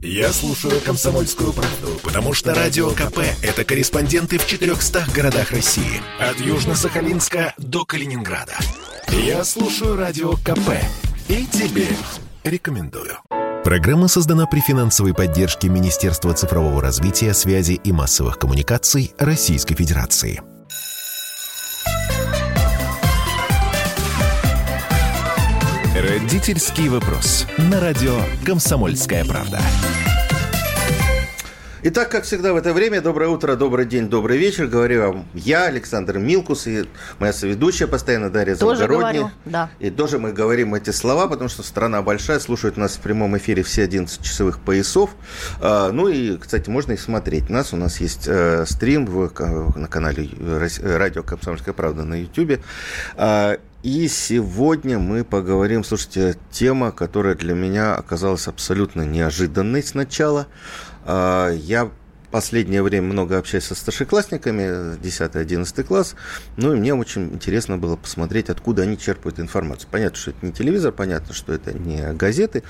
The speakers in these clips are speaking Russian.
Я слушаю «Комсомольскую правду», потому что «Радио КП» — это корреспонденты в 400 городах России. От Южно-Сахалинска до Калининграда. Я слушаю «Радио КП» и тебе рекомендую. Программа создана при финансовой поддержке Министерства цифрового развития, связи и массовых коммуникаций Российской Федерации. Родительский вопрос. На радио «Комсомольская правда». Итак, как всегда в это время, доброе утро, добрый день, добрый вечер. Говорю вам я, Александр Милкус, и моя соведущая постоянно Дарья Тоже Завгородняя. говорю, да. И тоже мы говорим эти слова, потому что страна большая, слушают нас в прямом эфире все 11 часовых поясов. А, ну и, кстати, можно и смотреть нас. У нас есть э, стрим в, на канале радио «Комсомольская правда» на YouTube. И сегодня мы поговорим, слушайте, тема, которая для меня оказалась абсолютно неожиданной сначала. А, Я последнее время много общаюсь со старшеклассниками, 10-11 класс, ну и мне очень интересно было посмотреть, откуда они черпают информацию. Понятно, что это не телевизор, понятно, что это не газеты.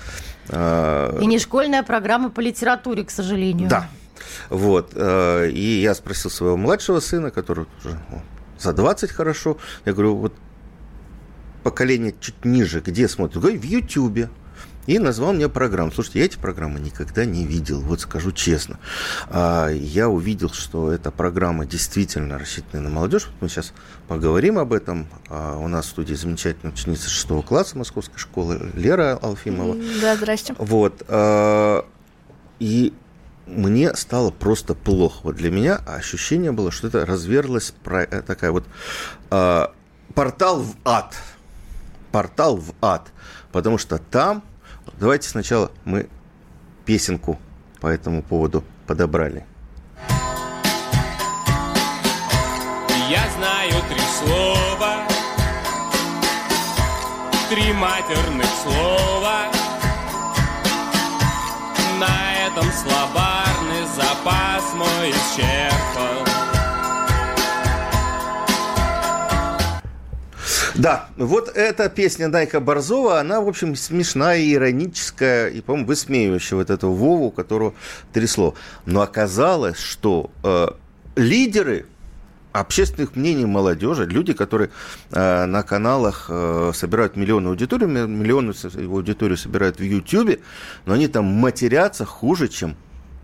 а, И не школьная программа по литературе, к сожалению. Да. Вот. э, И я спросил своего младшего сына, который уже за 20 хорошо, я говорю, вот поколение чуть ниже, где смотрят? В Ютьюбе. И назвал мне программу. Слушайте, я эти программы никогда не видел, вот скажу честно. А, Я увидел, что эта программа действительно рассчитана на молодежь. Мы сейчас поговорим об этом. А, У нас в студии замечательная ученица 6 класса Московской школы Лера Алфимова. Да, здрасте. Вот. э, И мне стало просто плохо. Вот для меня ощущение было, что это разверлась э, такая вот портал в ад. Портал в ад. Потому что там... Давайте сначала мы песенку по этому поводу подобрали. Я знаю три слова, три матерных слова. На этом словарный запас мой исчерпан. Да, вот эта песня Найка Борзова, она, в общем, смешная ироническая, и, по-моему, высмеивающая вот этого Вову, которого трясло. Но оказалось, что э, лидеры общественных мнений молодежи, люди, которые э, на каналах э, собирают миллионы аудиторию, м- миллионы аудиторию собирают в Ютьюбе, но они там матерятся хуже, чем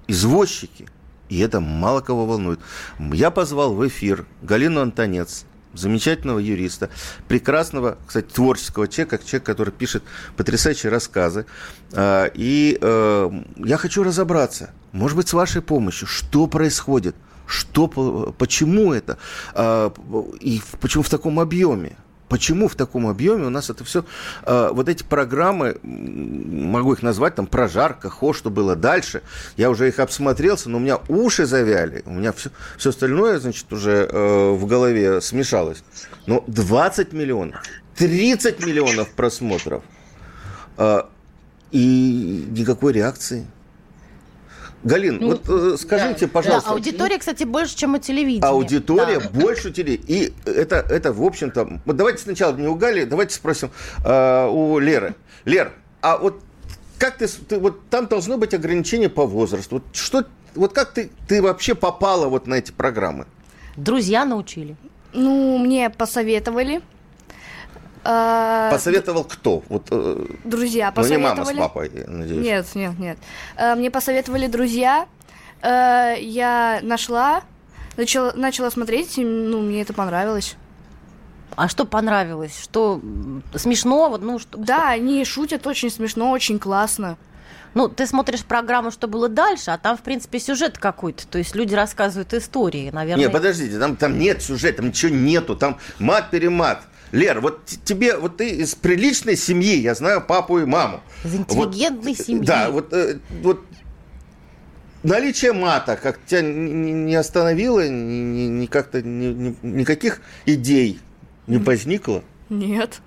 извозчики. И это мало кого волнует. Я позвал в эфир Галину Антонец, замечательного юриста, прекрасного, кстати, творческого человека, человек, который пишет потрясающие рассказы. А, И э, я хочу разобраться, может быть, с вашей помощью, что происходит, что, по- почему это, а, и почему в таком объеме. Почему в таком объеме у нас это все, вот эти программы, могу их назвать, там, прожарка, хо, что было дальше, я уже их обсмотрелся, но у меня уши завяли, у меня все, все остальное, значит, уже э, в голове смешалось. Но 20 миллионов, 30 миллионов просмотров, э, и никакой реакции. Галин, Ну, вот э, скажите, Да, пожалуйста, аудитория, кстати, больше, чем у телевидения. Аудитория Да. больше теле. И это, это, в общем-то... Вот давайте сначала не у Гали, давайте спросим э, у Леры. Лер, а вот как ты, ты... Вот там должно быть ограничение по возрасту. Вот что... Вот как ты, ты вообще попала вот на эти программы? Друзья научили. Ну, мне посоветовали. А, Посоветовал кто? Вот, э, Друзья ну, не посоветовали. мама с папой, я надеюсь. Нет, нет, нет. А, Мне посоветовали друзья. А, Я нашла, начала, начала смотреть, и, ну, мне это понравилось. А что понравилось? Что смешно? Вот, ну, что, Да, они шутят очень смешно, очень классно. Ну, ты смотришь программу, что было дальше, а там, в принципе, сюжет какой-то. То есть люди рассказывают истории, наверное. Нет, подождите, там, там нет сюжета, там ничего нету, там мат-перемат. Лер, вот тебе, вот ты из приличной семьи, я знаю папу и маму. Из интеллигентной Вот, семьи. Да, вот, э, вот наличие мата как тебя не- не не остановило, ни, ни- ни как-то ни- ни- никаких идей не возникло? Нет.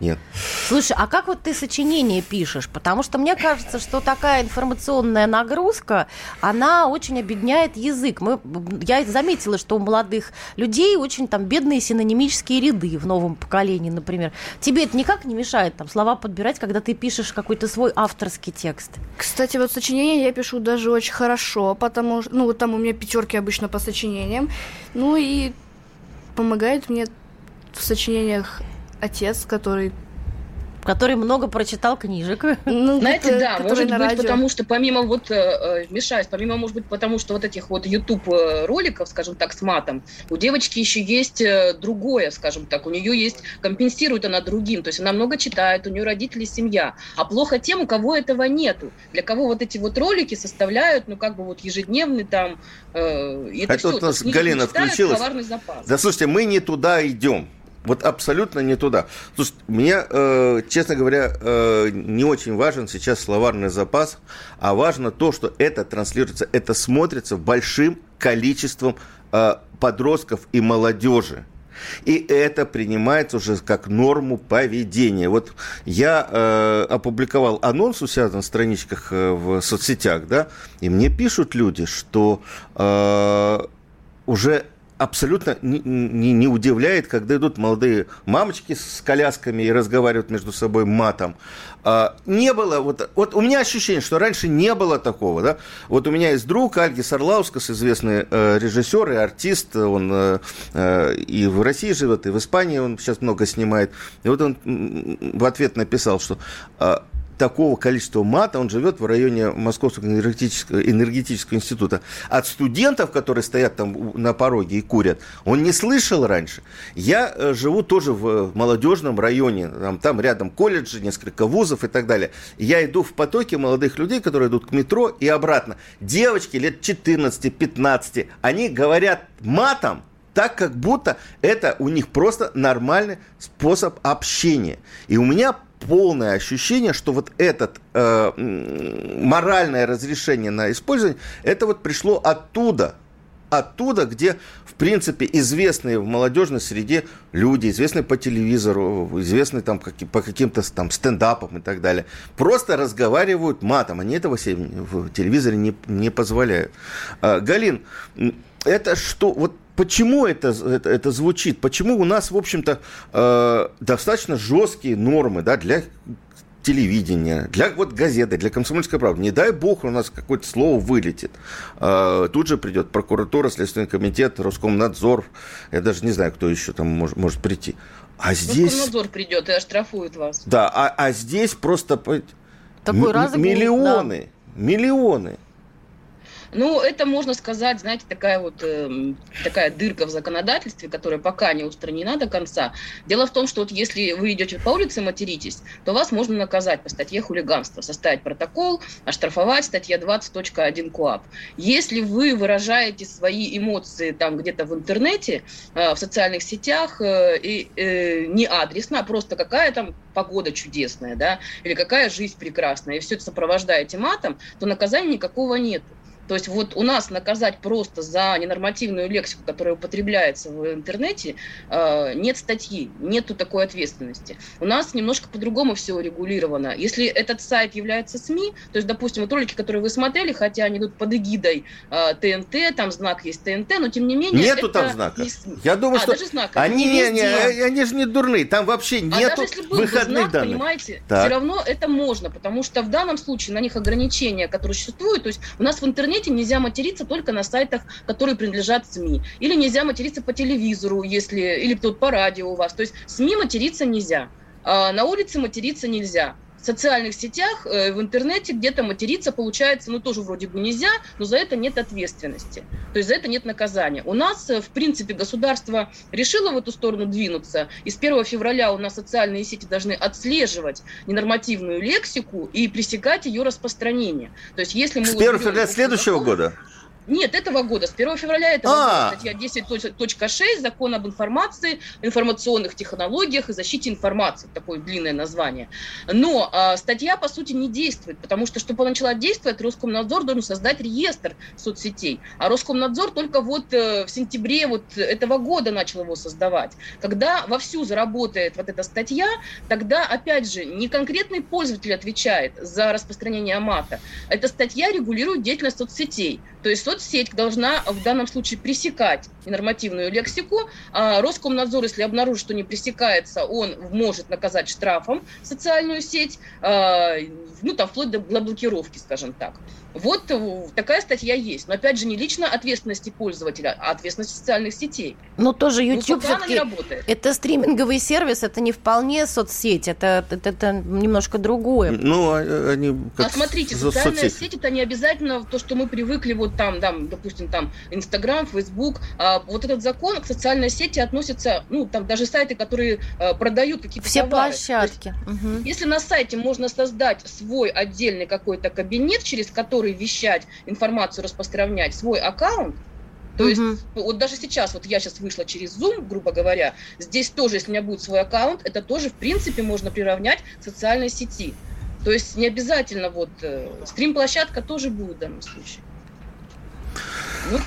Нет. Слушай, а как вот ты сочинение пишешь? Потому что мне кажется, что такая информационная нагрузка, она очень обедняет язык. Мы, я заметила, что у молодых людей очень там бедные синонимические ряды в новом поколении, например. Тебе это никак не мешает там слова подбирать, когда ты пишешь какой-то свой авторский текст? Кстати, вот сочинение я пишу даже очень хорошо, потому что, ну, вот там у меня пятерки обычно по сочинениям. Ну и помогает мне в сочинениях отец, который который много прочитал книжек. Ну, Знаете, да, может быть, радио. потому что помимо вот, э, мешаюсь, помимо, может быть, потому что вот этих вот YouTube э, роликов, скажем так, с матом, у девочки еще есть э, другое, скажем так, у нее есть, компенсирует она другим, то есть она много читает, у нее родители, семья, а плохо тем, у кого этого нету, для кого вот эти вот ролики составляют, ну, как бы вот ежедневный там, э, это, это все, вот у нас Галина включилась. Да, слушайте, мы не туда идем. Вот абсолютно не туда. Слушай, мне, э, честно говоря, э, не очень важен сейчас словарный запас, а важно то, что это транслируется, это смотрится большим количеством э, подростков и молодежи. И это принимается уже как норму поведения. Вот я э, опубликовал анонс у себя на страничках э, в соцсетях, да, и мне пишут люди, что э, уже абсолютно не, не, не удивляет, когда идут молодые мамочки с колясками и разговаривают между собой матом. А, не было, вот, вот у меня ощущение, что раньше не было такого, да. Вот у меня есть друг Альгис Орлаускас, известный э, режиссер и артист, он э, э, и в России живет, и в Испании он сейчас много снимает. И вот он в ответ написал, что э, такого количества мата, он живет в районе Московского энергетического, энергетического института. От студентов, которые стоят там на пороге и курят, он не слышал раньше. Я э, живу тоже в молодежном районе, там, там рядом колледжи, несколько вузов и так далее. Я иду в потоке молодых людей, которые идут к метро и обратно. Девочки лет 14-15, они говорят матом, так как будто это у них просто нормальный способ общения. И у меня полное ощущение, что вот это э, моральное разрешение на использование, это вот пришло оттуда, оттуда, где, в принципе, известные в молодежной среде люди, известные по телевизору, известные там по каким-то там стендапам и так далее, просто разговаривают матом. Они этого себе в телевизоре не, не позволяют. А, Галин, это что, вот почему это, это, это звучит? Почему у нас, в общем-то, э, достаточно жесткие нормы да, для телевидения, для вот газеты, для комсомольской правды. Не дай бог у нас какое-то слово вылетит. Э, тут же придет прокуратура, Следственный комитет, Роскомнадзор. Я даже не знаю, кто еще там может, может прийти. А здесь... Роскомнадзор придет и оштрафует вас. Да, а, а здесь просто Такой м- миллионы, да. миллионы. Ну, это можно сказать, знаете, такая вот э, такая дырка в законодательстве, которая пока не устранена до конца. Дело в том, что вот если вы идете по улице материтесь, то вас можно наказать по статье хулиганства, составить протокол, оштрафовать, статья 20.1 КОАП. Если вы выражаете свои эмоции там где-то в интернете, э, в социальных сетях, э, и, э, не адресно, а просто какая там погода чудесная, да, или какая жизнь прекрасная, и все это сопровождаете матом, то наказания никакого нету. То есть вот у нас наказать просто за ненормативную лексику, которая употребляется в интернете, э, нет статьи, нету такой ответственности. У нас немножко по-другому все урегулировано. Если этот сайт является СМИ, то есть, допустим, вот ролики, которые вы смотрели, хотя они идут под эгидой э, ТНТ, там знак есть ТНТ, но тем не менее... Нету там знака. Я думаю, а, что... даже знака. Они, не, не, они же не дурные, там вообще а нету даже если был выходных знак, данных. понимаете, так. все равно это можно, потому что в данном случае на них ограничения, которые существуют, то есть у нас в интернете интернете нельзя материться только на сайтах, которые принадлежат СМИ. Или нельзя материться по телевизору, если, или тут по радио у вас. То есть СМИ материться нельзя. А на улице материться нельзя в социальных сетях, э, в интернете где-то материться, получается, ну, тоже вроде бы нельзя, но за это нет ответственности. То есть за это нет наказания. У нас, э, в принципе, государство решило в эту сторону двинуться, и с 1 февраля у нас социальные сети должны отслеживать ненормативную лексику и пресекать ее распространение. То есть если мы... С 1 февраля следующего года? Нет, этого года, с 1 февраля этого А. года, статья 10.6 Закон об информации, информационных технологиях и защите информации, такое длинное название. Но а, статья, по сути, не действует, потому что, чтобы она начала действовать, Роскомнадзор должен создать реестр соцсетей. А Роскомнадзор только вот э, в сентябре вот этого года начал его создавать. Когда вовсю заработает вот эта статья, тогда, опять же, не конкретный пользователь отвечает за распространение мата. Эта статья регулирует деятельность соцсетей. То есть соцсеть должна в данном случае пресекать ненормативную лексику. А Роскомнадзор, если обнаружит, что не пресекается, он может наказать штрафом социальную сеть, а, ну, там, вплоть до до блокировки, скажем так. Вот э, такая статья есть. Но, опять же, не лично ответственности пользователя, а ответственности социальных сетей. Но тоже Ну, YouTube все-таки работает. это стриминговый сервис, это не вполне соцсеть, это, это, это немножко другое. Ну, а- они как а смотрите, социальная соцсети. сеть это не обязательно то, что мы привыкли вот там, да, допустим, там Инстаграм, Фейсбук. А вот этот закон к социальной сети относится, ну, там даже сайты, которые э, продают какие-то Все товары. То есть площадки. Мгм. Если на сайте можно создать свой отдельный какой-то кабинет, через который вещать информацию, распространять свой аккаунт, то есть Мгм. вот даже сейчас, вот я сейчас вышла через Zoom, грубо говоря, здесь тоже, если у меня будет свой аккаунт, это тоже, в принципе, можно приравнять к социальной сети. То есть не обязательно вот э, стрим-площадка тоже будет в данном случае. Ну,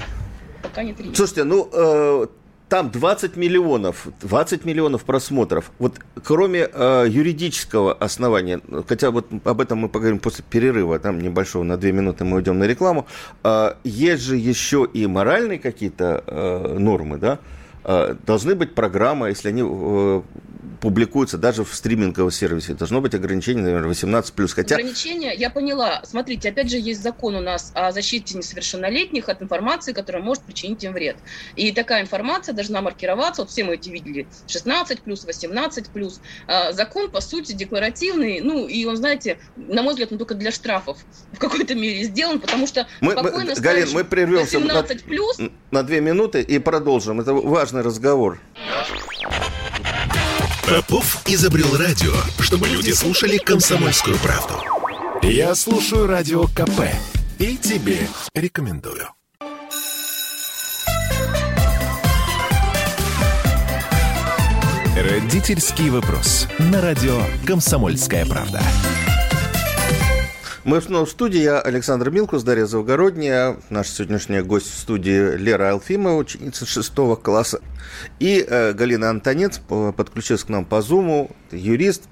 пока нет релиза. Слушайте, ну, э, там 20 миллионов, 20 миллионов просмотров. Вот кроме э, юридического основания, хотя вот об этом мы поговорим после перерыва, там небольшого, на 2 минуты мы уйдем на рекламу, э, есть же еще и моральные какие-то э, нормы, да? Э, должны быть программы, если они э, публикуются даже в стриминговом сервисе, должно быть ограничение, наверное, 18+. Хотя Ограничения, я поняла. Смотрите, опять же, есть закон у нас о защите несовершеннолетних от информации, которая может причинить им вред. И такая информация должна маркироваться, вот все мы эти видели, 16 плюс, 18 плюс. А, Закон, по сути, декларативный, ну, и он, знаете, на мой взгляд, он только для штрафов в какой-то мере сделан, потому что мы, мы- спокойно Галин, ставишь мы прервемся на, 18 плюс, на 2 минуты и продолжим. Это важный разговор. Попов изобрел радио, чтобы люди слушали комсомольскую правду. Я слушаю радио КП и тебе рекомендую. Родительский вопрос. На радио «Комсомольская правда». Мы снова в студии. Я Александр Милкус, Дарья Завгородняя. Наша сегодняшняя гость в студии Лера Алфимова, ученица шестого класса. И э, Галина Антонец подключилась к нам по Зуму, юрист,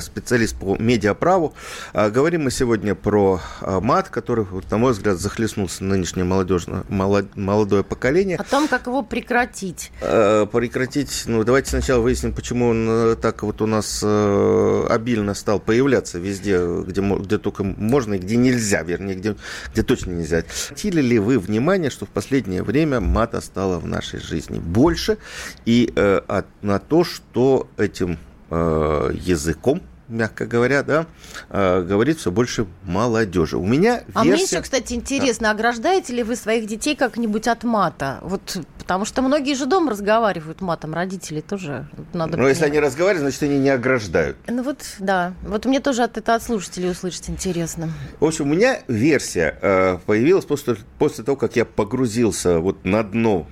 специалист по медиаправу. А, Говорим мы сегодня про а, мат, который, на мой взгляд, захлестнулся нынешнее молодежное, молод- молодое поколение. О том, как его прекратить. Э, прекратить, ну, давайте сначала выясним, почему он э, так вот у нас э, обильно стал появляться везде, где, где только можно и где нельзя, вернее, где, где точно нельзя. Обратили ли вы внимание, что в последнее время мата стало в нашей жизни больше, и э, на то, что этим э, языком, мягко говоря, да, э, говорит все больше молодежи. У меня А мне версия... еще, кстати, интересно, ограждаете ли вы своих детей как-нибудь от мата? Вот, потому что многие же дома разговаривают матом, родители тоже надо Но если они разговаривают, значит, они не ограждают. Ну вот, да. Вот мне тоже от, это от слушателей услышать интересно. В общем, у меня версия э, появилась после, после того, как я погрузился вот на дно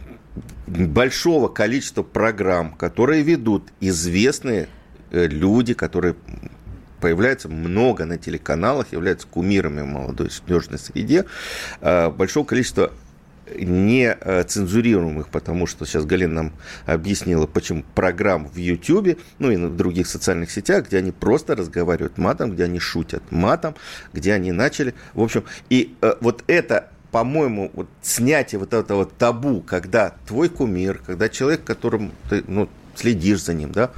большого количества программ, которые ведут известные люди, которые появляются много на телеканалах, являются кумирами в молодой молодежной среде, э, большого количества не э, цензурируемых, потому что сейчас Галина нам объяснила, почему программ в Ютьюбе, ну и в других социальных сетях, где они просто разговаривают матом, где они шутят матом, где они начали, в общем, и э, вот это по-моему, вот снятие вот этого табу, когда твой кумир, когда человек, которым ты ну, следишь за ним, да,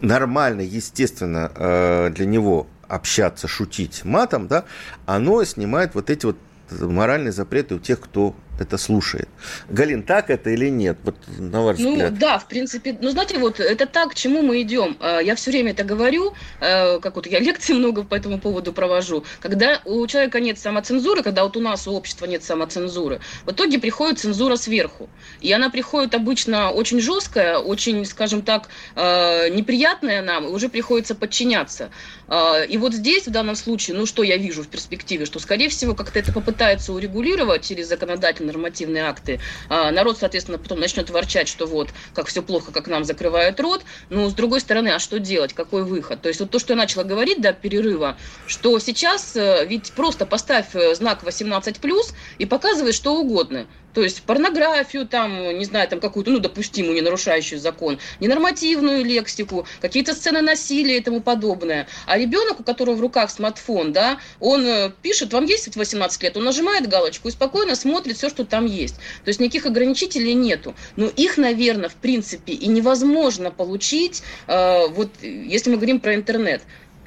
нормально, естественно, э, для него общаться, шутить матом, да, оно снимает вот эти вот моральные запреты у тех, кто это слушает. Галин, так это или нет? Вот на ваш ну, взгляд. Ну да, в принципе, ну знаете, вот это так, к чему мы идем. А, я все время это говорю, э, как вот я лекции много по этому поводу провожу. Когда у человека нет самоцензуры, когда вот у нас у общества нет самоцензуры, в итоге приходит цензура сверху. И она приходит обычно очень жесткая, очень, скажем так, э, неприятная нам, и уже приходится подчиняться. И вот здесь, в данном случае, ну что я вижу в перспективе, что, скорее всего, как-то это попытается урегулировать через законодательные нормативные акты. А, народ, соответственно, потом начнет ворчать, что вот, как все плохо, как нам закрывают рот. Но, с другой стороны, а что делать? Какой выход? То есть вот то, что я начала говорить до перерыва, что сейчас э, ведь просто поставь э, знак 18+, и показывай что угодно. То есть порнографию, там, не знаю, там какую-то, ну, допустимую, не нарушающую закон, ненормативную лексику, какие-то сцены насилия и тому подобное. А ребенок, у которого в руках смартфон, да, он э, пишет, вам есть 18 лет, он нажимает галочку и спокойно смотрит все, что там есть. То есть никаких ограничителей нету. Но их, наверное, в принципе и невозможно получить, э, вот если мы говорим про интернет.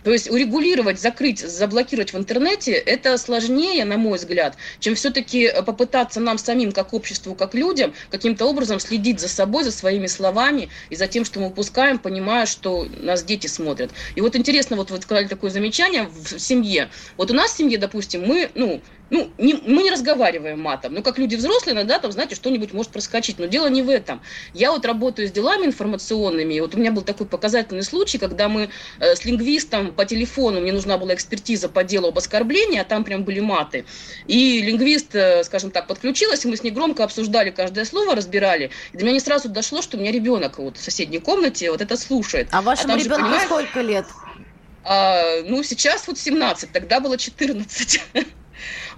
То есть урегулировать, закрыть, заблокировать в интернете, это сложнее, на мой взгляд, чем все-таки попытаться нам самим, как обществу, как людям, каким-то образом следить за собой, за своими словами и за тем, что мы упускаем, понимая, что нас дети смотрят. И вот интересно, вот вы сказали такое замечание в семье. Вот у нас в семье, допустим, мы, ну, ну, не, мы не разговариваем матом. Ну, как люди взрослые, иногда там, знаете, что-нибудь может проскочить. Но дело не в этом. Я вот работаю с делами информационными. И вот у меня был такой показательный случай, когда мы э, с лингвистом по телефону, мне нужна была экспертиза по делу об оскорблении, а там прям были маты. И лингвист, э, скажем так, подключилась, и мы с ней громко обсуждали каждое слово, разбирали. И до меня не сразу дошло, что у меня ребенок вот в соседней комнате вот это слушает. А вашему а ребенку же, сколько лет? А, ну, сейчас вот 17, тогда было 14.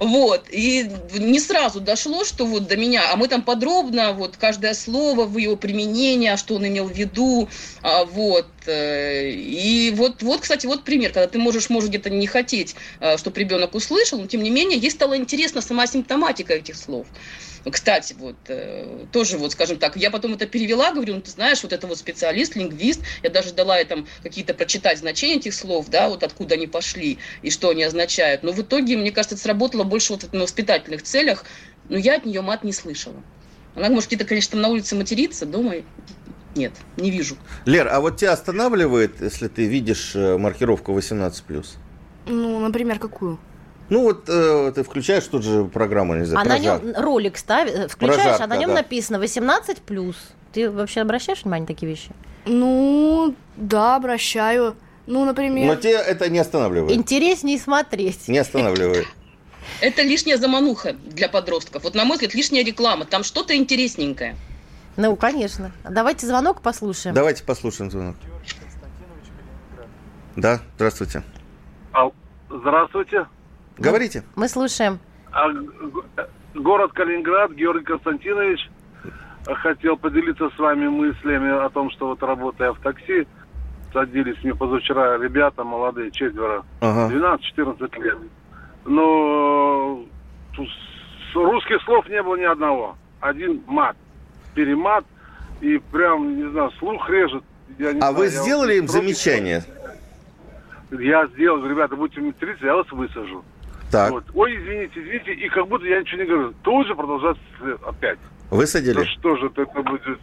Вот. И не сразу дошло, что вот до меня, а мы там подробно, вот каждое слово в его применении, а что он имел в виду, а, вот. Э, и вот, вот, кстати, вот пример, когда ты можешь, может, где-то не хотеть, а, чтобы ребенок услышал, но тем не менее, ей стала интересна сама симптоматика этих слов. Кстати, вот э, тоже вот, скажем так, я потом это перевела, говорю, ну ты знаешь, вот это вот специалист, лингвист, я даже дала ей там какие-то прочитать значения этих слов, да, вот откуда они пошли и что они означают. Но в итоге, мне кажется, это сработало больше вот на воспитательных целях, но я от нее мат не слышала. Она может где-то, конечно, на улице материться, дома нет, не вижу. Лер, а вот тебя останавливает, если ты видишь э, маркировку 18+. Ну, например, какую? Ну вот э, ты включаешь тут же программу, не знаю, А на нем ролик ставишь, э, включаешь, Прожарка, а на нем да. написано 18 плюс. Ты вообще обращаешь внимание на такие вещи? Ну, да, обращаю. Ну, например... Но тебя это не останавливает. Интереснее смотреть. Не останавливает. Это лишняя замануха для подростков. Вот, на мой взгляд, лишняя реклама. Там что-то интересненькое. Ну, конечно. Давайте звонок послушаем. Давайте послушаем звонок. Да, здравствуйте. Здравствуйте. Говорите. Мы слушаем. А, город Калининград, Георгий Константинович. Хотел поделиться с вами мыслями о том, что вот работая в такси, садились мне позавчера ребята молодые, четверо, ага. 12-14 лет. Но с русских слов не было ни одного. Один мат, перемат, и прям, не знаю, слух режет. Я не а знаю, вы сделали им замечание? Я сделал, ребята, будьте материться, я вас высажу. Так. Вот. Ой, извините, извините, и как будто я ничего не говорю. Тут же продолжается опять. Высадили? Ну что же это будет?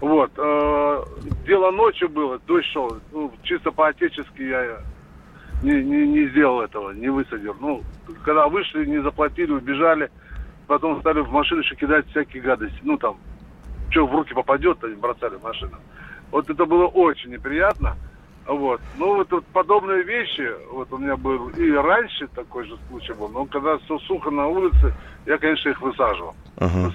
Вот. Э, дело ночью было, дождь шел. Ну, чисто по-отечески я не, не, не сделал этого, не высадил. Ну, когда вышли, не заплатили, убежали. Потом стали в машину еще кидать всякие гадости. Ну, там, что в руки попадет, они бросали в машину. Вот это было очень неприятно. Вот. Ну, вот, вот подобные вещи, вот у меня был и раньше такой же случай был, но когда все сухо на улице, я, конечно, их высаживал. Ага.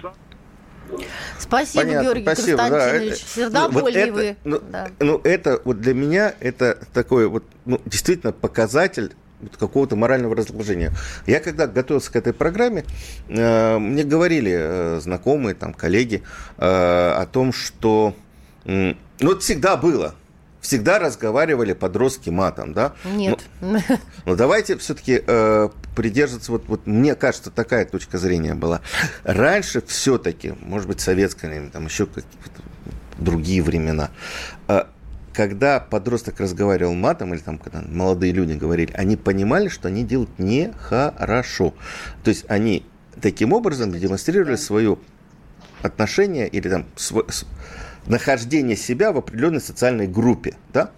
Спасибо, Понятно, Георгий спасибо, Константинович. Да, Всегда вот это, вы. Ну, да. ну, это вот для меня это такой вот, ну, действительно показатель какого-то морального разложения. Я когда готовился к этой программе, э, мне говорили э, знакомые, там, коллеги э, о том, что э, ну, это всегда было всегда разговаривали подростки матом, да? Нет. Ну, ну давайте все-таки э, придерживаться, вот, вот мне кажется, такая точка зрения была. Раньше все-таки, может быть, советское время, там еще какие-то другие времена, э, когда подросток разговаривал матом, или там, когда молодые люди говорили, они понимали, что они делают нехорошо. То есть они таким образом демонстрировали свое отношение или там св- с- нахождение себя в определенной социальной группе, да?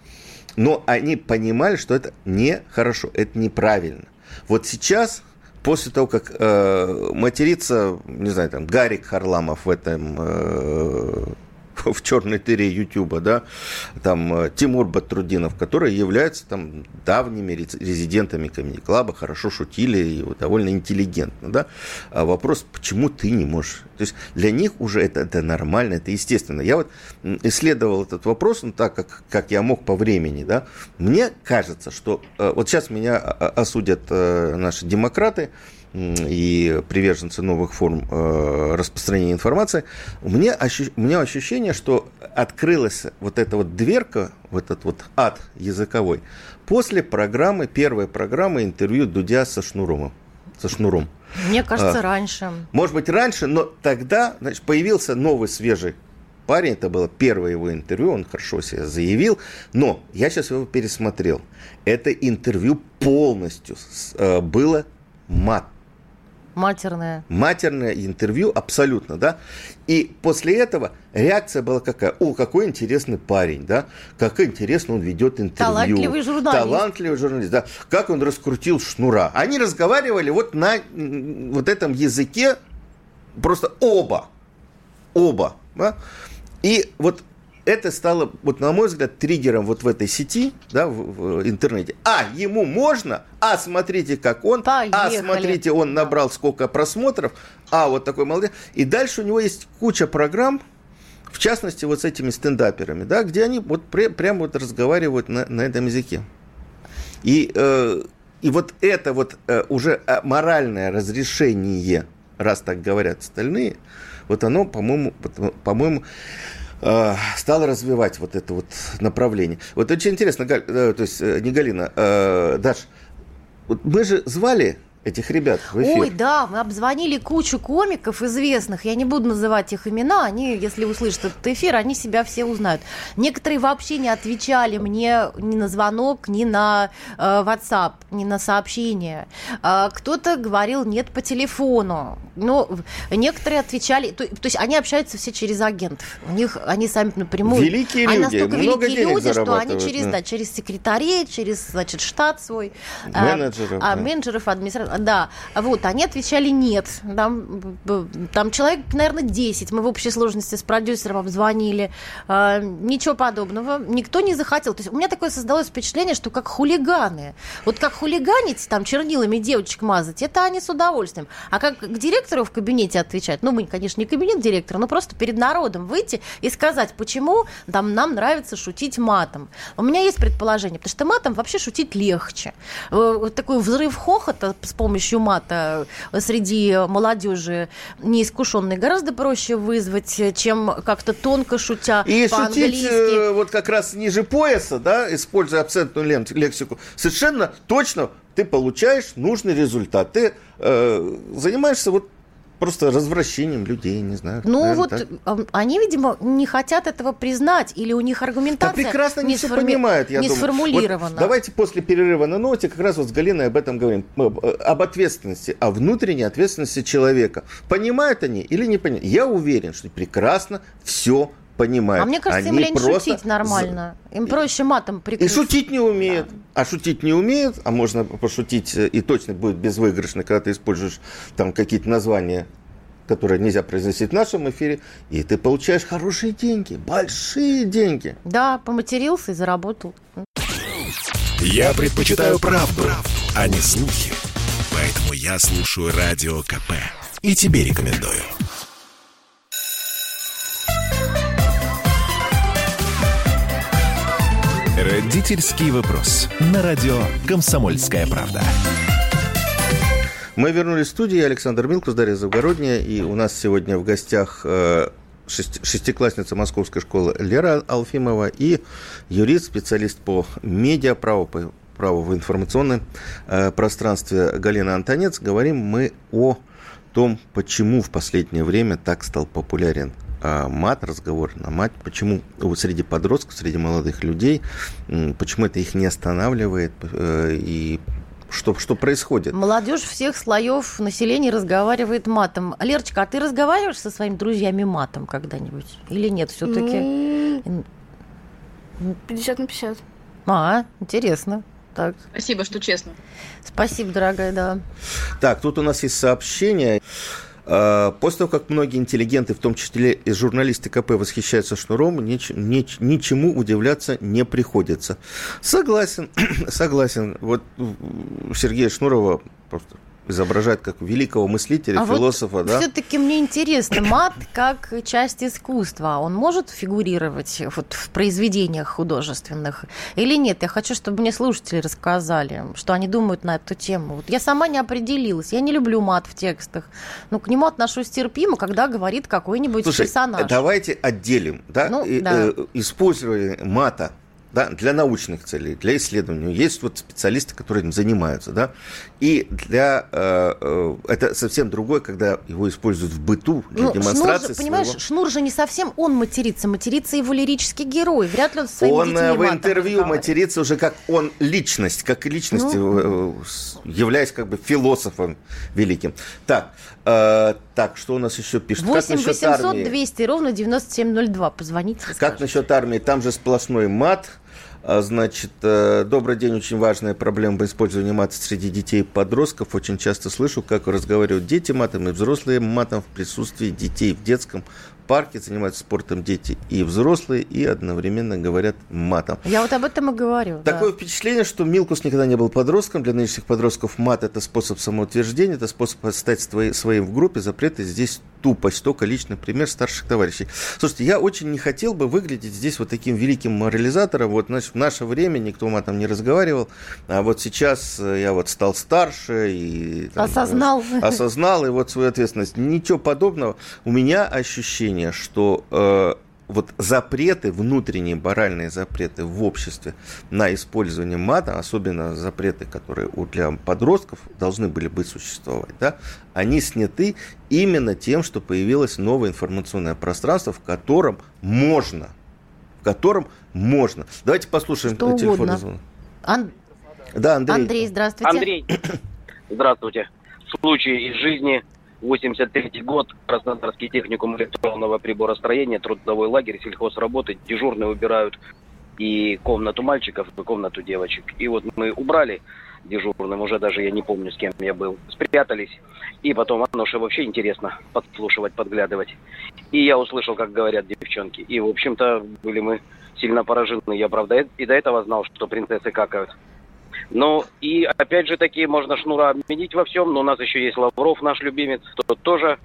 Но они понимали, что это нехорошо, это неправильно. Вот сейчас, после того, как э, матерится, не знаю, там, Гарик Харламов в этом э, в черной дыре Ютуба, да, там э, Тимур Батрудинов, которые являются там давними рез- резидентами Комедий Клаба, хорошо шутили и довольно интеллигентно, да. А вопрос, почему ты не можешь? То есть для них уже это, это нормально, это естественно. Я вот исследовал этот вопрос, ну, так как, как я мог по времени, да. Мне кажется, что э, вот сейчас меня а, а, осудят э, наши демократы, и приверженцы новых форм э, распространения информации, у меня, ощу- у меня ощущение, что открылась вот эта вот дверка, вот этот вот ад языковой, после программы, первой программы интервью Дудя со Шнуровым. Со Шнуром. Мне кажется, А. раньше. Может быть, раньше, но тогда значит, появился новый свежий парень. Это было первое его интервью, он хорошо себя заявил. Но я сейчас его пересмотрел. Это интервью полностью э, было мат. Матерная. Матерное интервью абсолютно, да. И после этого реакция была какая? О, какой интересный парень, да. Как интересно он ведет интервью. Талантливый журналист. Талантливый журналист, да. Как он раскрутил шнура. Они разговаривали вот на вот этом языке просто оба. Оба. Да? И вот это стало, вот на мой взгляд, триггером вот в этой сети, да, в, в интернете. А, ему можно, а, смотрите, как он, а, Поехали. смотрите, он набрал сколько просмотров, а, вот такой молодец. И дальше у него есть куча программ, в частности, вот с этими стендаперами, да, где они вот пре- прямо вот разговаривают на, на этом языке. И, э, и вот это вот э, уже э, моральное разрешение, раз так говорят остальные, вот оно, по-моему, по-моему, э, стало развивать вот это вот направление. Вот очень интересно, Галь- э, то есть э, не Галина, Даш, вот мы же звали этих ребят в эфир. Ой, да, мы обзвонили кучу комиков известных. Я не буду называть их имена. Они, если услышат этот эфир, они себя все узнают. Некоторые вообще не отвечали мне ни на звонок, ни на э, WhatsApp, ни на сообщение. А, кто-то говорил нет по телефону. Но некоторые отвечали, то, то есть они общаются все через агентов. У них они сами напрямую. Великие они люди, настолько много великие люди, что они через, да. да, через секретарей, через, значит, штат свой. а, Менеджеров, а, да. менеджеров, администраторов, да. Вот, они отвечали нет. Там, там человек, наверное, 10. Мы в общей сложности с продюсером обзвонили. А, ничего подобного. Никто не захотел. То есть у меня такое создалось впечатление, что как хулиганы. Вот как хулиганить, там, чернилами девочек мазать, это они с удовольствием. А как к директору в кабинете отвечать? Ну, мы, конечно, не кабинет директора, но просто перед народом выйти и сказать, почему там нам нравится шутить матом. У меня есть предположение, потому что матом вообще шутить легче. Э, такой взрыв хохота с помощью мата среди молодежи неискушенной гораздо проще вызвать, чем как-то тонко шутя И шутить э, вот как раз ниже пояса, да, используя акцентную лем- лексику, совершенно точно ты получаешь нужный результат. Ты э, занимаешься вот просто развращением людей, не знаю. Ну наверное, вот так. они, видимо, не хотят этого признать, или у них Да аргументация прекрасно не все сформи- понимают, я не думаю. сформулирована. Вот давайте после перерыва на ноте как раз вот с Галиной об этом говорим. Э, Об ответственности, о внутренней ответственности человека. Понимают они или не понимают? Я уверен, что прекрасно все понимают. А мне кажется, им Они лень просто шутить нормально. Им проще матом И прикрыть. шутить не умеют. А шутить не умеют, а можно пошутить, э, и точно будет безвыигрышно, когда ты используешь там какие-то названия, которые нельзя произносить в нашем эфире, и ты получаешь хорошие деньги, большие деньги. Да, поматерился и заработал. Я предпочитаю правду, а не слухи. Поэтому я слушаю Радио КП. И тебе рекомендую. Родительский вопрос. На радио «Комсомольская правда». Мы вернулись в студию. Я Александр Милкус, Дарья Завгородняя. И у нас сегодня в гостях э, шести- шестиклассница Московской школы Лера Алфимова и юрист, специалист по медиаправу, по праву в информационном э, пространстве Галина Антонец. Говорим мы о том, почему в последнее время так стал популярен э, мат, разговор на мат, почему вот среди подростков, среди молодых людей, почему это их не останавливает э, и что, что происходит. Молодежь всех слоев населения разговаривает матом. Лерочка, а ты разговариваешь со своими друзьями матом когда-нибудь? Или нет все-таки? Ну, 50 на 50. А, интересно. Так. Спасибо, что честно. Спасибо, дорогая, да. Так, тут у нас есть сообщение. А, после того, как многие интеллигенты, в том числе и журналисты КП, восхищаются Шнуром, нич, нич, ничему удивляться не приходится. Согласен, согласен. Вот Сергея Шнурова просто изображает как великого мыслителя, а философа, вот да? Все-таки мне интересно, мат как часть искусства, он может фигурировать вот в произведениях художественных или нет? Я хочу, чтобы мне слушатели рассказали, что они думают на эту тему. Вот я сама не определилась, я не люблю мат в текстах, но к нему отношусь терпимо, когда говорит какой-нибудь Слушай, персонаж. давайте отделим, да, Ну, и, да. э, использование мата да, для научных целей, для исследований. Есть вот специалисты, которые этим занимаются, да, и для э, э, это совсем другое, когда его используют в быту для Ну, демонстрации. Шнур же, понимаешь, своего- Шнур же не совсем он матерится, матерится его лирический герой. Вряд ли он со своими Он э, в интервью разговаривает. матерится уже как он личность, как личность, Ну. э, с- являясь как бы философом великим. Так, э, так, что у нас еще пишут? 8 как насчет 800 армии? 200 ровно 9702. Позвоните, Как расскажите. насчет армии? Там же сплошной мат. А, Значит, э, добрый день, очень важная проблема в использовании мата среди детей и подростков. Очень часто слышу, как разговаривают дети матом и взрослые матом в присутствии детей в детском парке, занимаются спортом дети и взрослые, и одновременно говорят матом. Я вот об этом и говорю. да. Такое впечатление, что Милкус никогда не был подростком. Для нынешних подростков мат – это способ самоутверждения, это способ стать свои- своим в группе. Запреты здесь тупость, только личный пример старших товарищей. Слушайте, я очень не хотел бы выглядеть здесь вот таким великим морализатором. Вот, значит, в наше время никто матом не разговаривал, а вот сейчас э, я вот стал старше и... там, Осознал. э, осознал и вот свою ответственность. Ничего подобного. У меня ощущение, что э, вот запреты, внутренние моральные запреты в обществе на использование мата, особенно запреты, которые у- для подростков должны были бы существовать, да, они сняты именно тем, что появилось новое информационное пространство, в котором можно, в котором можно. Давайте послушаем Что телефонный звонок. Ан- Да, Андрей. Андрей, здравствуйте. Андрей, здравствуйте. Случай из жизни. 83 год, Краснодарский техникум электронного приборостроения, трудовой лагерь, сельхозработы. Дежурные убирают и комнату мальчиков, и комнату девочек. И вот мы убрали дежурным, уже даже я не помню, с кем я был, спрятались. И потом, оно же вообще интересно подслушивать, подглядывать. И я услышал, как говорят девчонки. И, в общем-то, были мы сильно поражены. Я, правда, и до этого знал, что принцессы какают. Ну, и опять же таки, можно Шнура обменить во всем, но у нас еще есть Лавров, наш любимец, тот тоже.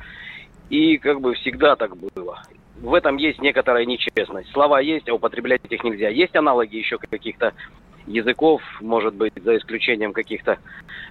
И как бы всегда так было. В этом есть некоторая нечестность. Слова есть, а употреблять их нельзя. Есть аналоги еще каких-то языков, может быть, за исключением каких-то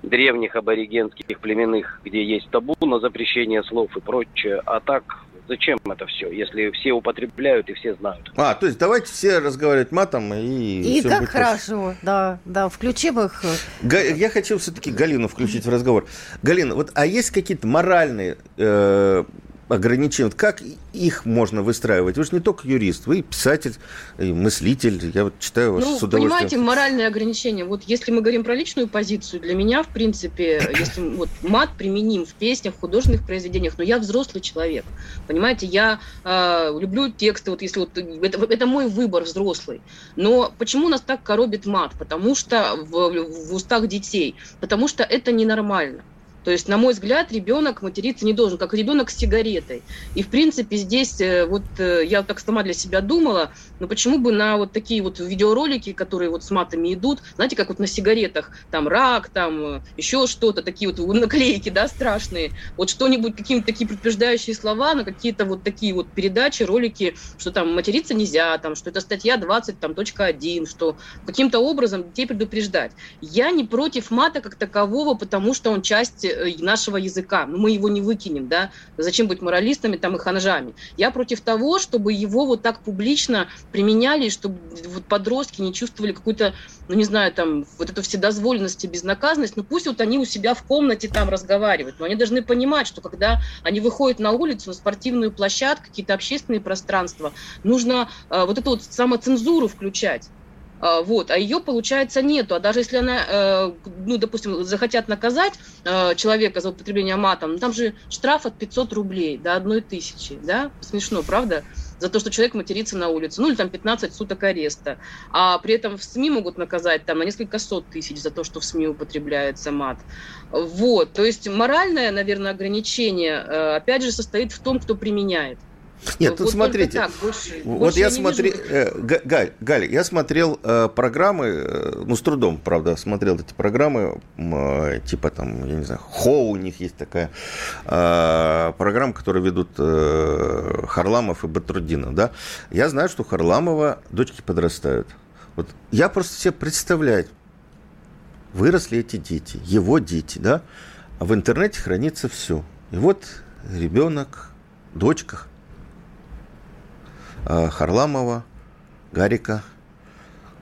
древних аборигенских племенных, где есть табу на запрещение слов и прочее. А так, зачем это все, если все употребляют и все знают? А, то есть давайте все разговаривать матом и... И так будет хорошо, да, да, включим их. Га- Я хочу все-таки Галину включить в разговор. Галина, вот а есть какие-то моральные э, ограничения? Как их можно выстраивать? Вы же не только юрист, вы и писатель, и мыслитель. Я вот читаю вас Ну, с удовольствием. понимаете, моральные ограничения. Вот если мы говорим про личную позицию, для меня, в принципе, если вот мат применим в песнях, в художественных произведениях, но я взрослый человек. Понимаете, я э, люблю тексты, вот если вот это, это мой выбор взрослый. Но почему нас так коробит мат? Потому что в, в устах детей, потому что это ненормально. То есть, на мой взгляд, ребенок материться не должен, как ребенок с сигаретой. И, в принципе, здесь э, вот э, я так сама для себя думала, но почему бы на вот такие вот видеоролики, которые вот с матами идут, знаете, как вот на сигаретах, там рак, там э, еще что-то, такие вот наклейки, да, страшные, вот что-нибудь, какие-то такие предупреждающие слова на какие-то вот такие вот передачи, ролики, что там материться нельзя, там, что это статья 20, там, точка 1, что каким-то образом детей предупреждать. Я не против мата как такового, потому что он часть нашего языка. Ну, мы его не выкинем, да? Зачем быть моралистами там и ханжами? Я против того, чтобы его вот так публично применяли, чтобы вот подростки не чувствовали какую-то, ну, не знаю, там, вот эту вседозволенность и безнаказанность. Ну, пусть вот они у себя в комнате там разговаривают. Но они должны понимать, что когда они выходят на улицу, на спортивную площадку, какие-то общественные пространства, нужно э, вот эту вот самоцензуру включать. А, вот, а ее, получается, нету. А даже если она, э, ну, допустим, захотят наказать э, человека за употребление матом, ну, там же штраф от 500 рублей до одной тысячи, да? Смешно, правда? За то, что человек матерится на улице. Ну, или там 15 суток ареста. А при этом в СМИ могут наказать там на несколько сот тысяч за то, что в СМИ употребляется мат. Вот, то есть моральное, наверное, ограничение, э, опять же, состоит в том, кто применяет. Нет, вот тут смотрите. Так, больше, вот больше я, я смотрел, э, Галь, Галь, я смотрел э, программы, э, ну с трудом, правда, смотрел эти программы, э, типа там, я не знаю, Хоу у них есть такая э, программа, которую ведут э, Харламов и Батрудинов, да. Я знаю, что Харламова дочки подрастают. Вот я просто себе представляю, выросли эти дети, его дети, да, а в интернете хранится все. И вот ребенок, дочка Э, Харламова, Гарика,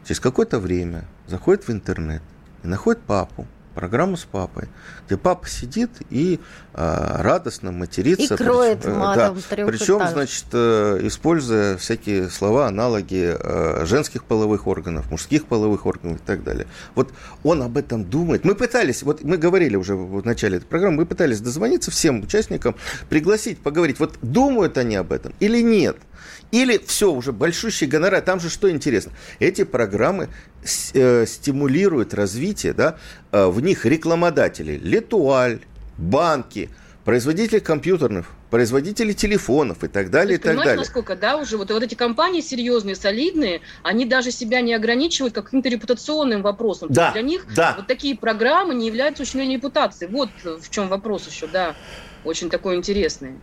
через какое-то время заходит в интернет и находит папу, программу с папой, где папа сидит и э, радостно матерится. И кроет причем, матом да, Причем, значит, э, используя всякие слова, аналоги э, женских половых органов, мужских половых органов и так далее. Вот он об этом думает. Мы пытались, вот мы говорили уже в начале этой программы, мы пытались дозвониться всем участникам, пригласить, поговорить, вот думают они об этом или нет. Или все, уже большущий гонорар. Там же что интересно? Эти программы э, стимулируют развитие, да, э, в них рекламодатели, Летуаль, банки, производители компьютерных, производители телефонов и так далее, есть, и так далее. насколько, да, уже вот, вот эти компании серьезные, солидные, они даже себя не ограничивают каким-то репутационным вопросом. Да, для них да. вот такие программы не являются ущемлением репутации. Вот в чем вопрос еще, да, очень такой интересный.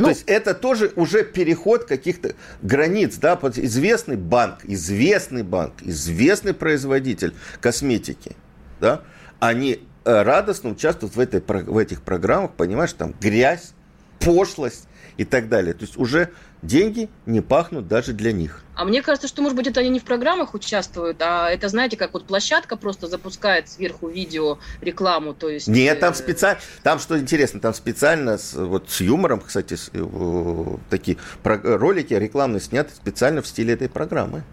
Ну, То есть это тоже уже переход каких-то границ, да, известный банк, известный банк, известный производитель косметики, да, они э, радостно участвуют в, этой, в этих программах, понимаешь, там грязь, пошлость и так далее. То есть уже деньги не пахнут даже для них. А мне кажется, что, может быть, это они не в программах участвуют, а это, знаете, как вот площадка просто запускает сверху видео рекламу, то есть... Нет, там э, специально, там что интересно, там специально с, вот с юмором, кстати, с, э, такие ролики рекламные сняты специально в стиле этой программы.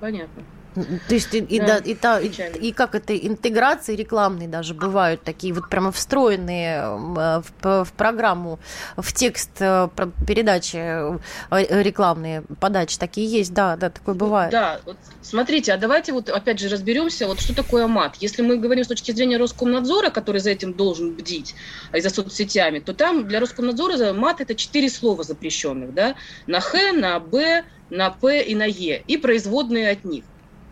Понятно. То есть и, да, и, да, и, и, и как это интеграции рекламные даже бывают такие вот прямо встроенные э, в, в программу, в текст э, передачи э, рекламные подачи такие есть, да, да, такое бывает. Да, вот смотрите, а давайте вот опять же разберемся, вот что такое мат. Если мы говорим с точки зрения Роскомнадзора, который за этим должен бдить, и за соцсетями, то там для Роскомнадзора мат это четыре слова запрещенных, да, на Х, на Б, на П и на Е, и производные от них.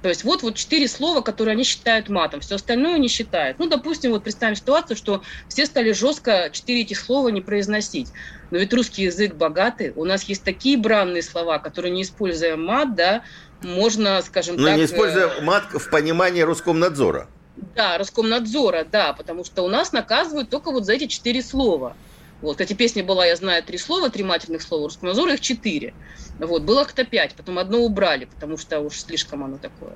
То есть вот, вот четыре слова, которые они считают матом, все остальное не считают. Ну, допустим, вот представим ситуацию, что все стали жестко четыре этих слова не произносить. Но ведь русский язык богатый, у нас есть такие бранные слова, которые не используя мат, да, можно, скажем Но так... не используя э, мат в понимании Роскомнадзора. Да, Роскомнадзора, да, потому что у нас наказывают только вот за эти четыре слова. Вот, кстати, песня была «Я знаю три слова», три матерных слова, у Роскомнадзора их четыре. Вот, было как-то пять, потом одно убрали, потому что уж слишком оно такое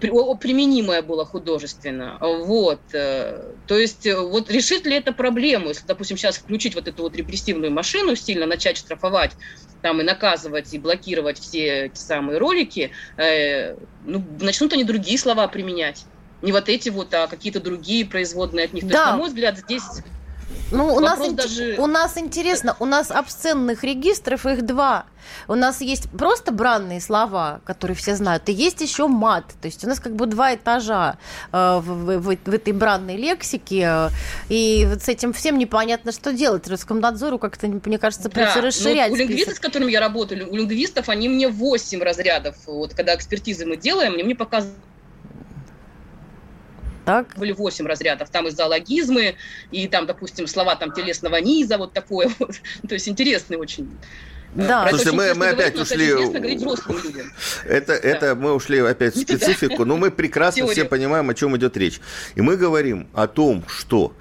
применимое было художественно. Вот. Э, то есть, э, вот решит ли это проблему, если, допустим, сейчас включить вот эту вот репрессивную машину, сильно начать штрафовать там и наказывать, и блокировать все эти самые ролики, э, ну, начнут они другие слова применять. Не вот эти вот, а какие-то другие производные от них. Да. То есть, на мой взгляд, здесь ну, у нас, даже... у нас интересно, у нас обсценных регистров их два. У нас есть просто бранные слова, которые все знают, и есть еще мат. То есть у нас как бы два этажа э, в, в, в этой бранной лексике, и вот с этим всем непонятно, что делать. Роскомнадзору как-то, мне кажется, придется да, ну, расширять. у лингвистов, с которыми я работаю, у лингвистов, они мне 8 разрядов. Вот когда экспертизы мы делаем, они мне показывают так. Были восемь разрядов. Там и зоологизмы, и там, допустим, слова там телесного низа, вот такое вот. То есть интересный очень да. Слушайте, мы, мы опять ушли... Это, это мы ушли опять в специфику, но мы прекрасно все понимаем, о чем идет речь. И мы говорим о том, что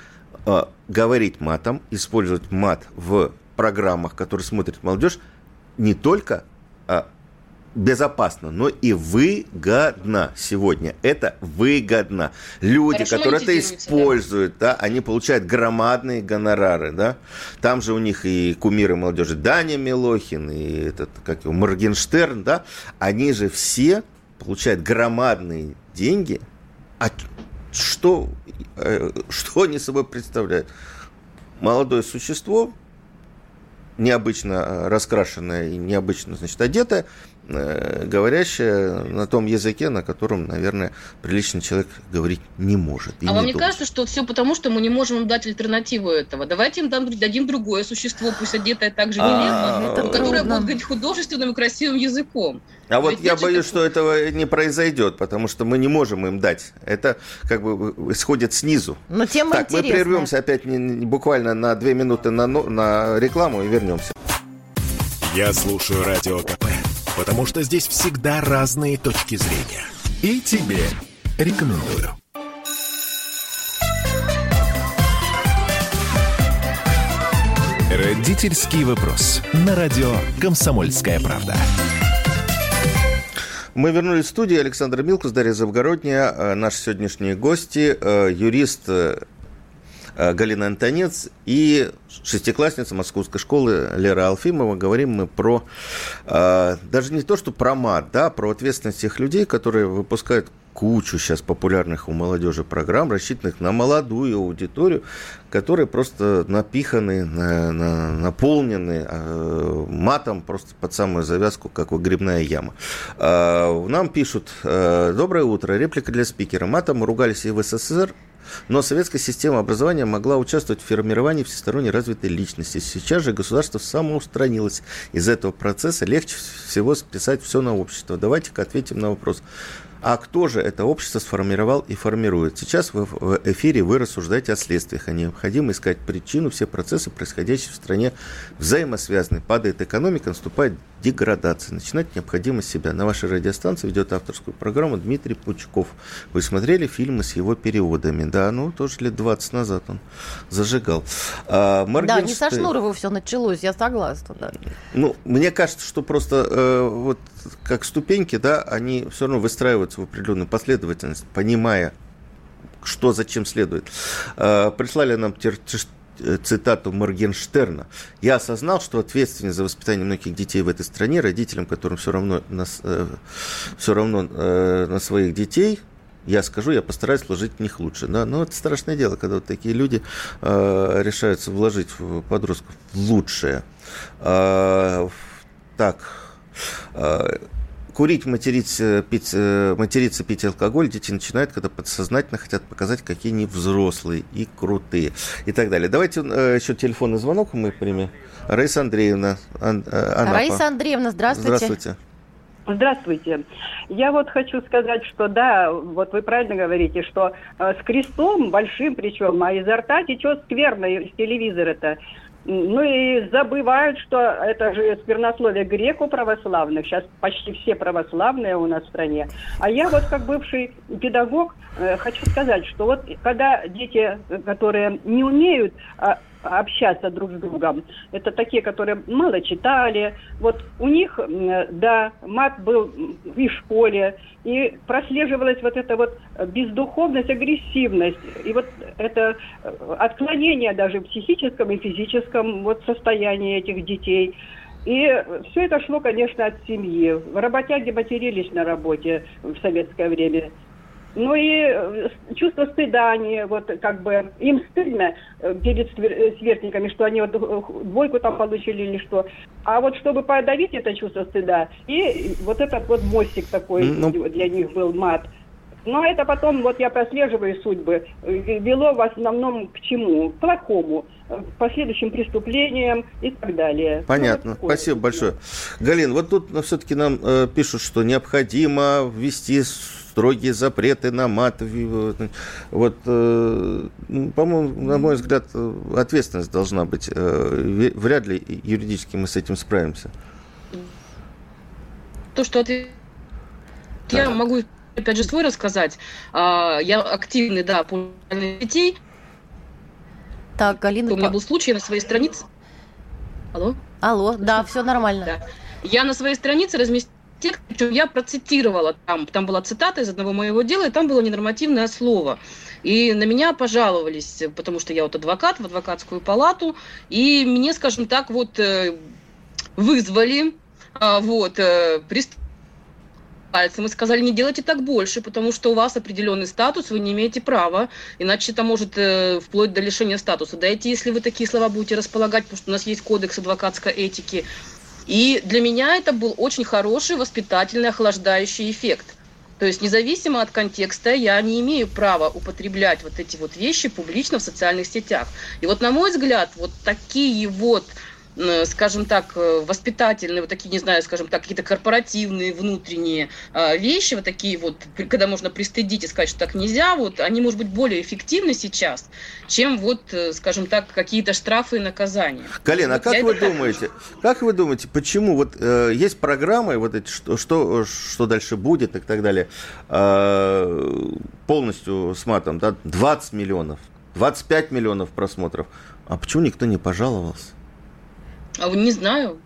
э, говорить матом, использовать мат в программах, которые смотрит молодежь, не только а, безопасно, но и выгодно сегодня. Это выгодно. Люди, Хорошо которые это используют, да. да, они получают громадные гонорары, да. Там же у них и кумиры молодежи Даня Милохин, и этот, как его, Моргенштерн, да. Они же все получает громадные деньги, а что, э, что они собой представляют? Молодое существо, необычно э, раскрашенное и необычно, значит, одетое, говорящая на том языке, на котором, наверное, приличный человек говорить не может. А вам не кажется, что все потому, что мы не можем им дать альтернативу этого? Давайте им дадим другое существо, пусть одетое так же нелепо, а, которое будет говорить художественным и красивым языком. А вот я боюсь, что этого не произойдет, потому что мы не можем им дать. Это как бы исходит снизу. Но тема Так, мы прервемся опять буквально на две минуты на, на рекламу и вернемся. Я слушаю Радио КП потому что здесь всегда разные точки зрения. И тебе рекомендую. Родительский вопрос. На радио «Комсомольская правда». Мы вернулись в студию. Александр Милкус, Дарья Завгородняя, э, наши сегодняшние гости, э, юрист э, Галина Антонец и шестиклассница московской школы Лера Алфимова. Говорим мы про, э, даже не то, что про мат, да, про ответственность тех людей, которые выпускают кучу сейчас популярных у молодежи программ, рассчитанных на молодую аудиторию, которые просто напиханы, на, на, наполнены э, матом просто под самую завязку, как вот грибная яма. Э, нам пишут, э, доброе утро, реплика для спикера. Матом ругались и в СССР, но советская система образования могла участвовать в формировании всесторонне развитой личности. Сейчас же государство самоустранилось из этого процесса. Легче всего списать все на общество. Давайте-ка ответим на вопрос. А кто же это общество сформировал и формирует? Сейчас вы в эфире вы рассуждаете о следствиях, а необходимо искать причину. Все процессы, происходящие в стране, взаимосвязаны. Падает экономика, наступает деградация. Начинать необходимо с себя. На вашей радиостанции ведет авторскую программу Дмитрий Пучков. Вы смотрели фильмы с его переводами? Да, ну, тоже лет 20 назад он зажигал. А, Да, не со Шнурова все началось, я согласна. Да. Ну, мне кажется, что просто э, вот как ступеньки, да, они все равно выстраиваются в определенную последовательность, понимая, что зачем следует. Э, прислали нам цитату Моргенштерна. «Я осознал, что ответственность за воспитание многих детей в этой стране, родителям, которым все равно на, э, все равно э, на своих детей, я скажу, я постараюсь вложить в них лучше. Да? Но это страшное дело, когда вот такие люди э, решаются вложить в подростков лучшее. Э, так, курить, материться, пить, э, материться, пить алкоголь дети начинают, когда подсознательно хотят показать, какие они взрослые и крутые и так далее. Давайте э, еще телефонный звонок мы примем. Раиса Андреевна. Ан, э, Анапа. Раиса Андреевна, здравствуйте. Здравствуйте. Здравствуйте. Я вот хочу сказать, что да, вот вы правильно говорите, что э, с крестом большим причем, а изо рта течет скверно из телевизора-то. Ну и забывают, что это же сквернословие греку православных. Сейчас почти все православные у нас в стране. А я вот как бывший педагог э, хочу сказать, что вот когда дети, которые не умеют а, общаться друг с другом. Это такие, которые мало читали. Вот у них, да, мат был и в школе, и прослеживалась вот эта вот бездуховность, агрессивность, и вот это э, отклонение даже в психическом и физическом вот состоянии этих детей. И все это шло, конечно, от семьи. Работяги матерились на работе в советское время. Ну и э, чувство стыда, они вот как бы, им стыдно э, перед э, сверстниками, что они вот двойку там получили или что. А вот чтобы подавить это чувство стыда, и вот этот вот мостик такой ну... для них был мат. Но это потом, вот я прослеживаю судьбы, вело в основном к чему? К плохому, к последующим преступлениям и так далее. Понятно. Ну, вот Спасибо большое. Галин, вот тут ну, все-таки нам э, пишут, что необходимо ввести строгие запреты на мат. Вот, э, ну, по-моему, на мой взгляд, ответственность должна быть. Э, вряд ли юридически мы с этим справимся. То, что ответ... Да. Я могу опять же свой рассказать. А, я активный, да, по детей. Так, Галина... У меня был случай на своей странице. Алло? Алло, да, все нормально. Да. Я на своей странице разместила текст, причем я процитировала там, там была цитата из одного моего дела, и там было ненормативное слово. И на меня пожаловались, потому что я вот адвокат в адвокатскую палату, и мне, скажем так, вот э, вызвали, а, вот, э, пальцем и сказали, не делайте так больше, потому что у вас определенный статус, вы не имеете права, иначе это может э, вплоть до лишения статуса. Дайте, если вы такие слова будете располагать, потому что у нас есть кодекс адвокатской этики. И для меня это был очень хороший воспитательный охлаждающий эффект. То есть независимо от контекста я не имею права употреблять вот эти вот вещи публично в социальных сетях. И вот на мой взгляд, вот такие вот скажем так, э, воспитательные, вот такие, не знаю, скажем так, какие-то корпоративные внутренние а, вещи, вот такие вот, когда можно пристыдить и сказать, что так нельзя, вот они, может быть, более эффективны сейчас, чем вот, э, скажем так, какие-то штрафы и наказания. Колен, вот а как вы думаете, как вы думаете, почему вот э, есть программы, вот эти, что, что, что дальше будет и так далее, э, полностью с матом, да, 20 миллионов, 25 миллионов просмотров, а почему никто не пожаловался? А не знаю.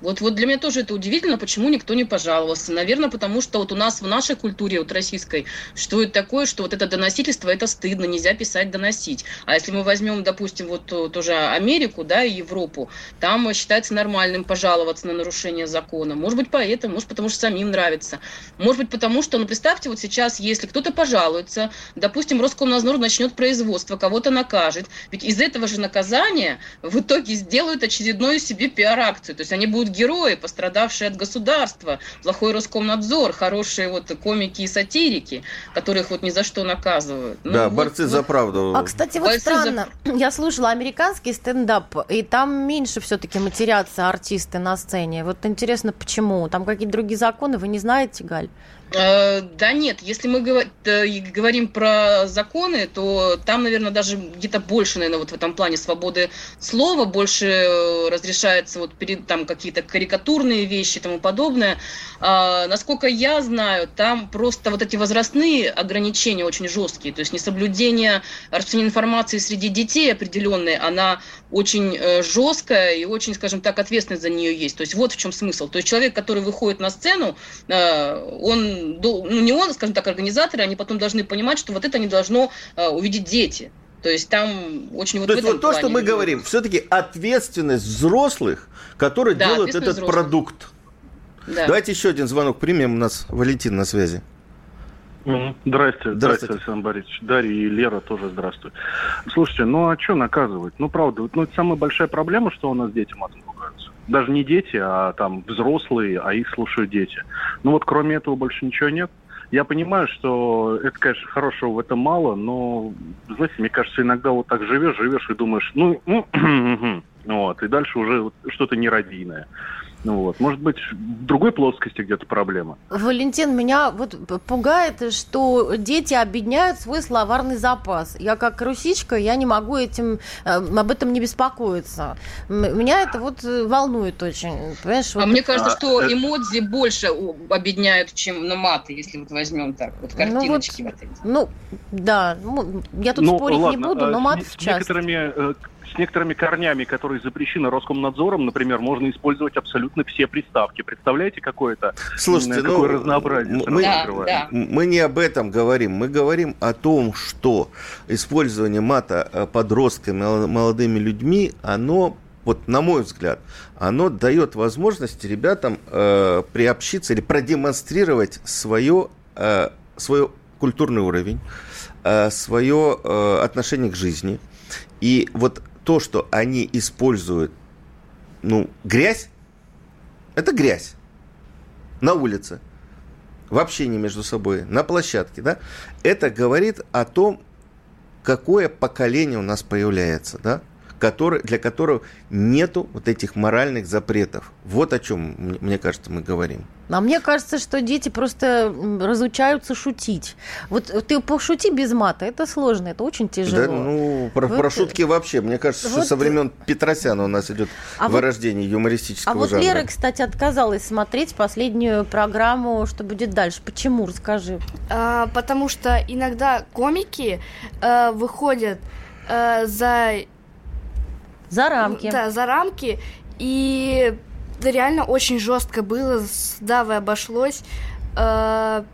Вот, вот для меня тоже это удивительно, почему никто не пожаловался. Наверное, потому что вот у нас в нашей культуре, вот российской, существует такое, что вот это доносительство, это стыдно, нельзя писать доносить. А если мы возьмем, допустим, вот тоже Америку, да, и Европу, там считается нормальным пожаловаться на нарушение закона. Может быть, поэтому, может, потому что самим нравится. Может быть, потому что, ну, представьте, вот сейчас, если кто-то пожалуется, допустим, Роскомнадзор начнет производство, кого-то накажет, ведь из этого же наказания в итоге сделают очередную себе пиар-акцию. То есть они будут герои, пострадавшие от государства, плохой Роскомнадзор, хорошие вот комики и сатирики, которых вот ни за что наказывают. Ну, да, вот, борцы вот. за правду. А, кстати, вот борцы странно, за... я слушала американский стендап, и там меньше все-таки матерятся артисты на сцене. Вот интересно, почему? Там какие-то другие законы, вы не знаете, Галь? Э, да нет, если мы говорим про законы, то там, наверное, даже где-то больше, наверное, вот в этом плане свободы слова, больше э, разрешается вот перед там какие-то карикатурные вещи и тому подобное. А, насколько я знаю, там просто вот эти возрастные ограничения очень жесткие, то есть несоблюдение распространения информации среди детей определенной, она очень э, жесткая и очень, скажем так, ответственность за нее есть. То есть вот в чем смысл. То есть человек, который выходит на сцену, он ну не он, скажем так, организаторы, они потом должны понимать, что вот это не должно э, увидеть дети. То есть там очень вот То есть вот то, что мы говорим, все-таки ответственность взрослых, которые да, делают этот взрослых. продукт. Да. Давайте еще один звонок примем. У нас Валентин на связи. Здрасте, здравствуйте, здравствуйте, Александр Борисович. Дарья и Лера тоже здравствуйте. Слушайте, ну а что наказывать? Ну, правда, ну, это самая большая проблема, что у нас дети матом ругаются. Даже не дети, а там взрослые, а их слушают дети. Ну вот кроме этого больше ничего нет. Я понимаю, что это, конечно, хорошего в этом мало, но, знаете, мне кажется, иногда вот так живешь, живешь и думаешь, ну, ну вот, и дальше уже что-то нерадийное. Ну вот, может быть, в другой плоскости где-то проблема. Валентин, меня вот пугает, что дети объединяют свой словарный запас. Я как русичка, я не могу этим, э, об этом не беспокоиться. Меня это вот э, волнует очень. Понимаешь, а вот... мне кажется, что э, эмодзи больше объединяют, чем на маты, если вот возьмем так, вот картиночки ну, вот, вот эти. Ну, да, ну, я тут ну, спорить ладно, не буду, но мат в частности. некоторыми с некоторыми корнями, которые запрещены Роскомнадзором, например, можно использовать абсолютно все приставки. Представляете, какое-то Слушайте, какое ну, разнообразие мы, да, да. мы не об этом говорим. Мы говорим о том, что использование мата э, подростками, молодыми людьми, оно вот на мой взгляд, оно дает возможность ребятам э, приобщиться или продемонстрировать свое, э, свой культурный уровень, э, свое э, отношение к жизни. И вот то, что они используют, ну, грязь, это грязь. На улице, в общении между собой, на площадке, да, это говорит о том, какое поколение у нас появляется, да который, для которого нету вот этих моральных запретов. Вот о чем, мне кажется, мы говорим. А мне кажется, что дети просто разучаются шутить. Вот ты пошути без мата, это сложно, это очень тяжело. Да, ну, про, вот. про шутки вообще. Мне кажется, вот. что со времен Петросяна у нас идет а вырождение вот, юмористического А вот жанра. Лера, кстати, отказалась смотреть последнюю программу «Что будет дальше». Почему? Расскажи. А, потому что иногда комики а, выходят а, за за рамки. Да, за рамки. И реально очень жестко было. С Давой обошлось. Э,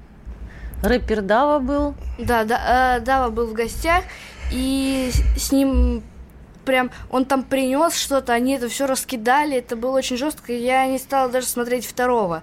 Рэпер Дава был. Да, да, э, Дава был в гостях. И с ним прям он там принес что-то, они это все раскидали, это было очень жестко, я не стала даже смотреть второго.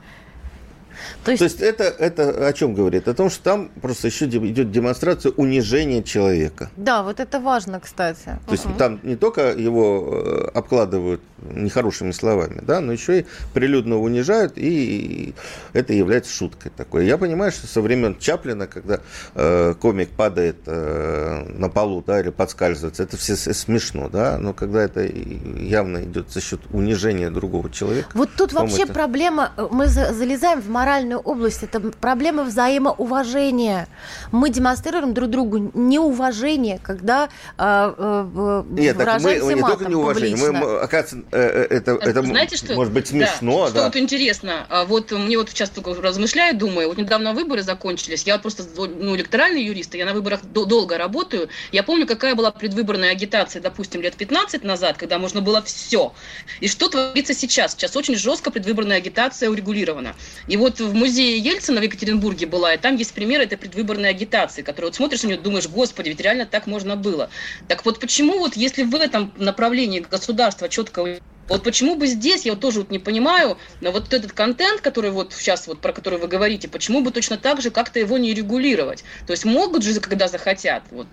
То есть, То есть это, это о чем говорит? О том, что там просто еще идет демонстрация унижения человека. Да, вот это важно, кстати. То угу. есть там не только его э, обкладывают нехорошими словами, да, но еще и прилюдно унижают, и это является шуткой такой. Я понимаю, что со времен Чаплина, когда э, комик падает э, на полу, да, или подскальзывается, это все смешно, да, но когда это явно идет за счет унижения другого человека. Вот тут вообще это... проблема, э, мы залезаем в моральную область, это проблема взаимоуважения. Мы демонстрируем друг другу неуважение, когда э, э, Нет, выражаемся мы, не только неуважение, публично. мы, оказывается, Э, э, это, это Знаете, что, может быть смешно. Да, что вот интересно, а вот мне вот сейчас только размышляю, думаю, вот недавно выборы закончились, я просто ну, электоральный юрист, я на выборах долго работаю, я помню, какая была предвыборная агитация, допустим, лет 15 назад, когда можно было все. И что творится сейчас? Сейчас очень жестко предвыборная агитация урегулирована. И вот в музее Ельцина в Екатеринбурге была, и там есть пример этой предвыборной агитации, которую вот смотришь на нее, думаешь, господи, ведь реально так можно было. Так вот почему вот если в этом направлении государство четко вот почему бы здесь, я вот тоже вот не понимаю, но вот этот контент, который вот сейчас вот про который вы говорите, почему бы точно так же как-то его не регулировать? То есть могут же, когда захотят. Вот.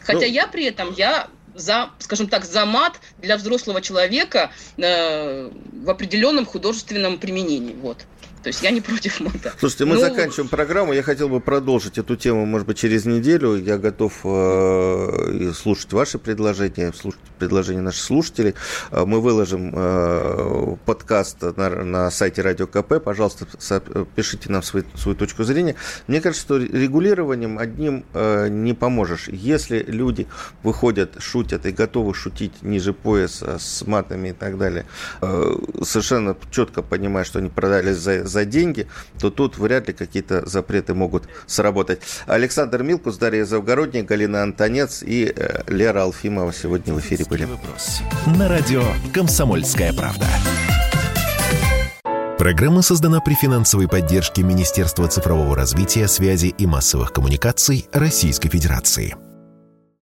Хотя ну, я при этом, я за, скажем так, за мат для взрослого человека э, в определенном художественном применении. Вот. То есть я не против мата. Слушайте, мы ну... заканчиваем программу. Я хотел бы продолжить эту тему, может быть, через неделю. Я готов э, слушать ваши предложения, слушать предложения наших слушателей. Э, мы выложим э, подкаст на, на сайте Радио КП. Пожалуйста, пишите нам свою, свою точку зрения. Мне кажется, что регулированием одним э, не поможешь. Если люди выходят, шутят и готовы шутить ниже пояса с матами и так далее, э, совершенно четко понимая, что они продались за за деньги, то тут вряд ли какие-то запреты могут сработать. Александр Милкус, Дарья Завгородняя, Галина Антонец и э, Лера Алфимова сегодня в эфире были. Вопрос. На радио «Комсомольская правда». Программа создана при финансовой поддержке Министерства цифрового развития, связи и массовых коммуникаций Российской Федерации.